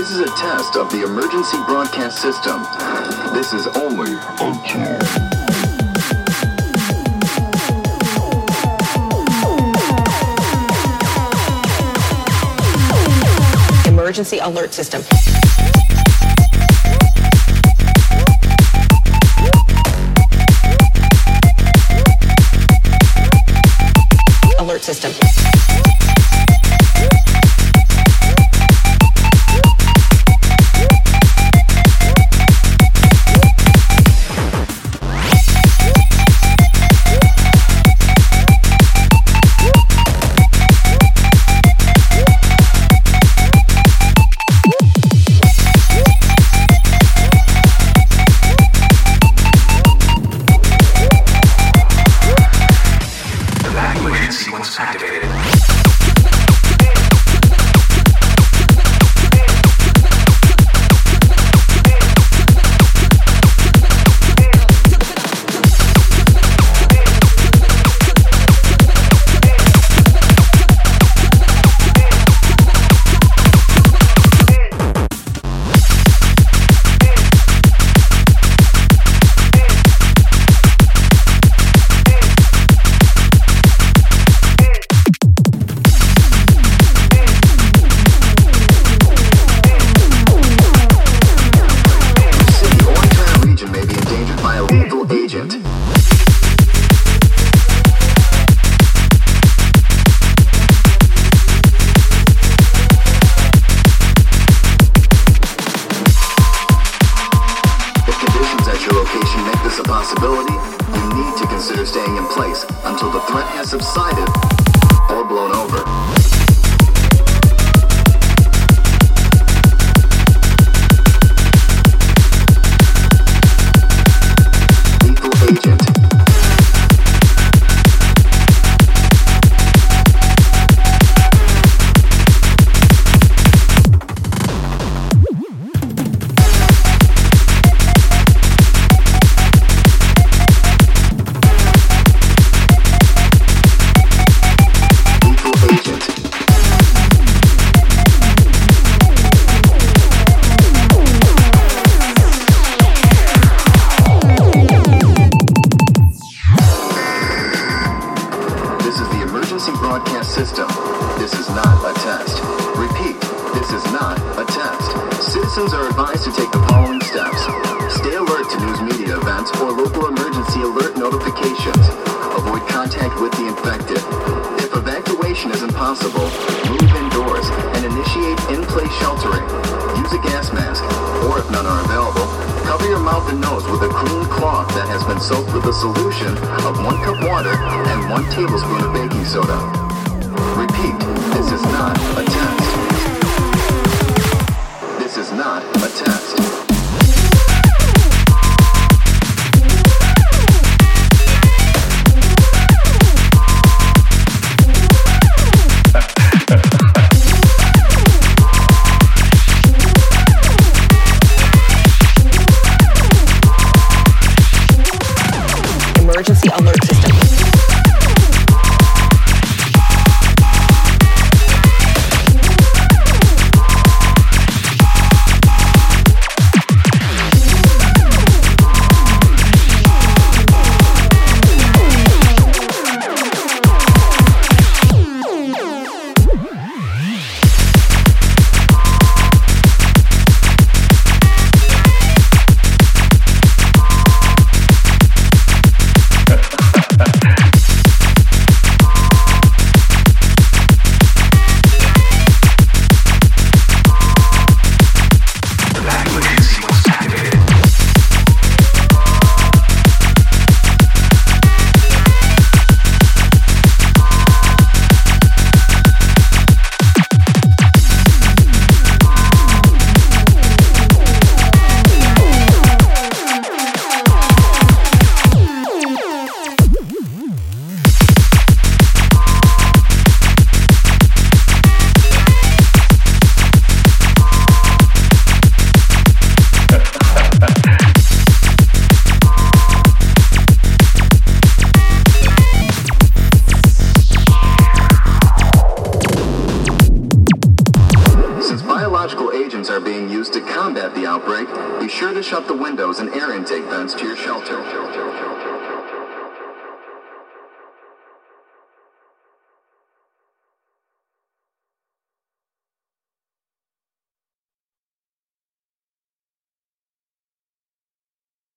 This is a test of the emergency broadcast system. This is only a test. Emergency alert system. Blown over. Broadcast system. This is not a test. Repeat, this is not a test. Citizens are advised to take the following steps. Stay alert to news media events or local emergency alert notifications. Avoid contact with the infected. If evacuation is impossible, move indoors and initiate in-place sheltering. Use a gas mask, or if none are available, cover your mouth and nose with a clean cloth that has been soaked with a solution of one cup water and one tablespoon of baking soda. Biological agents are being used to combat the outbreak, be sure to shut the windows and air intake vents to your shelter.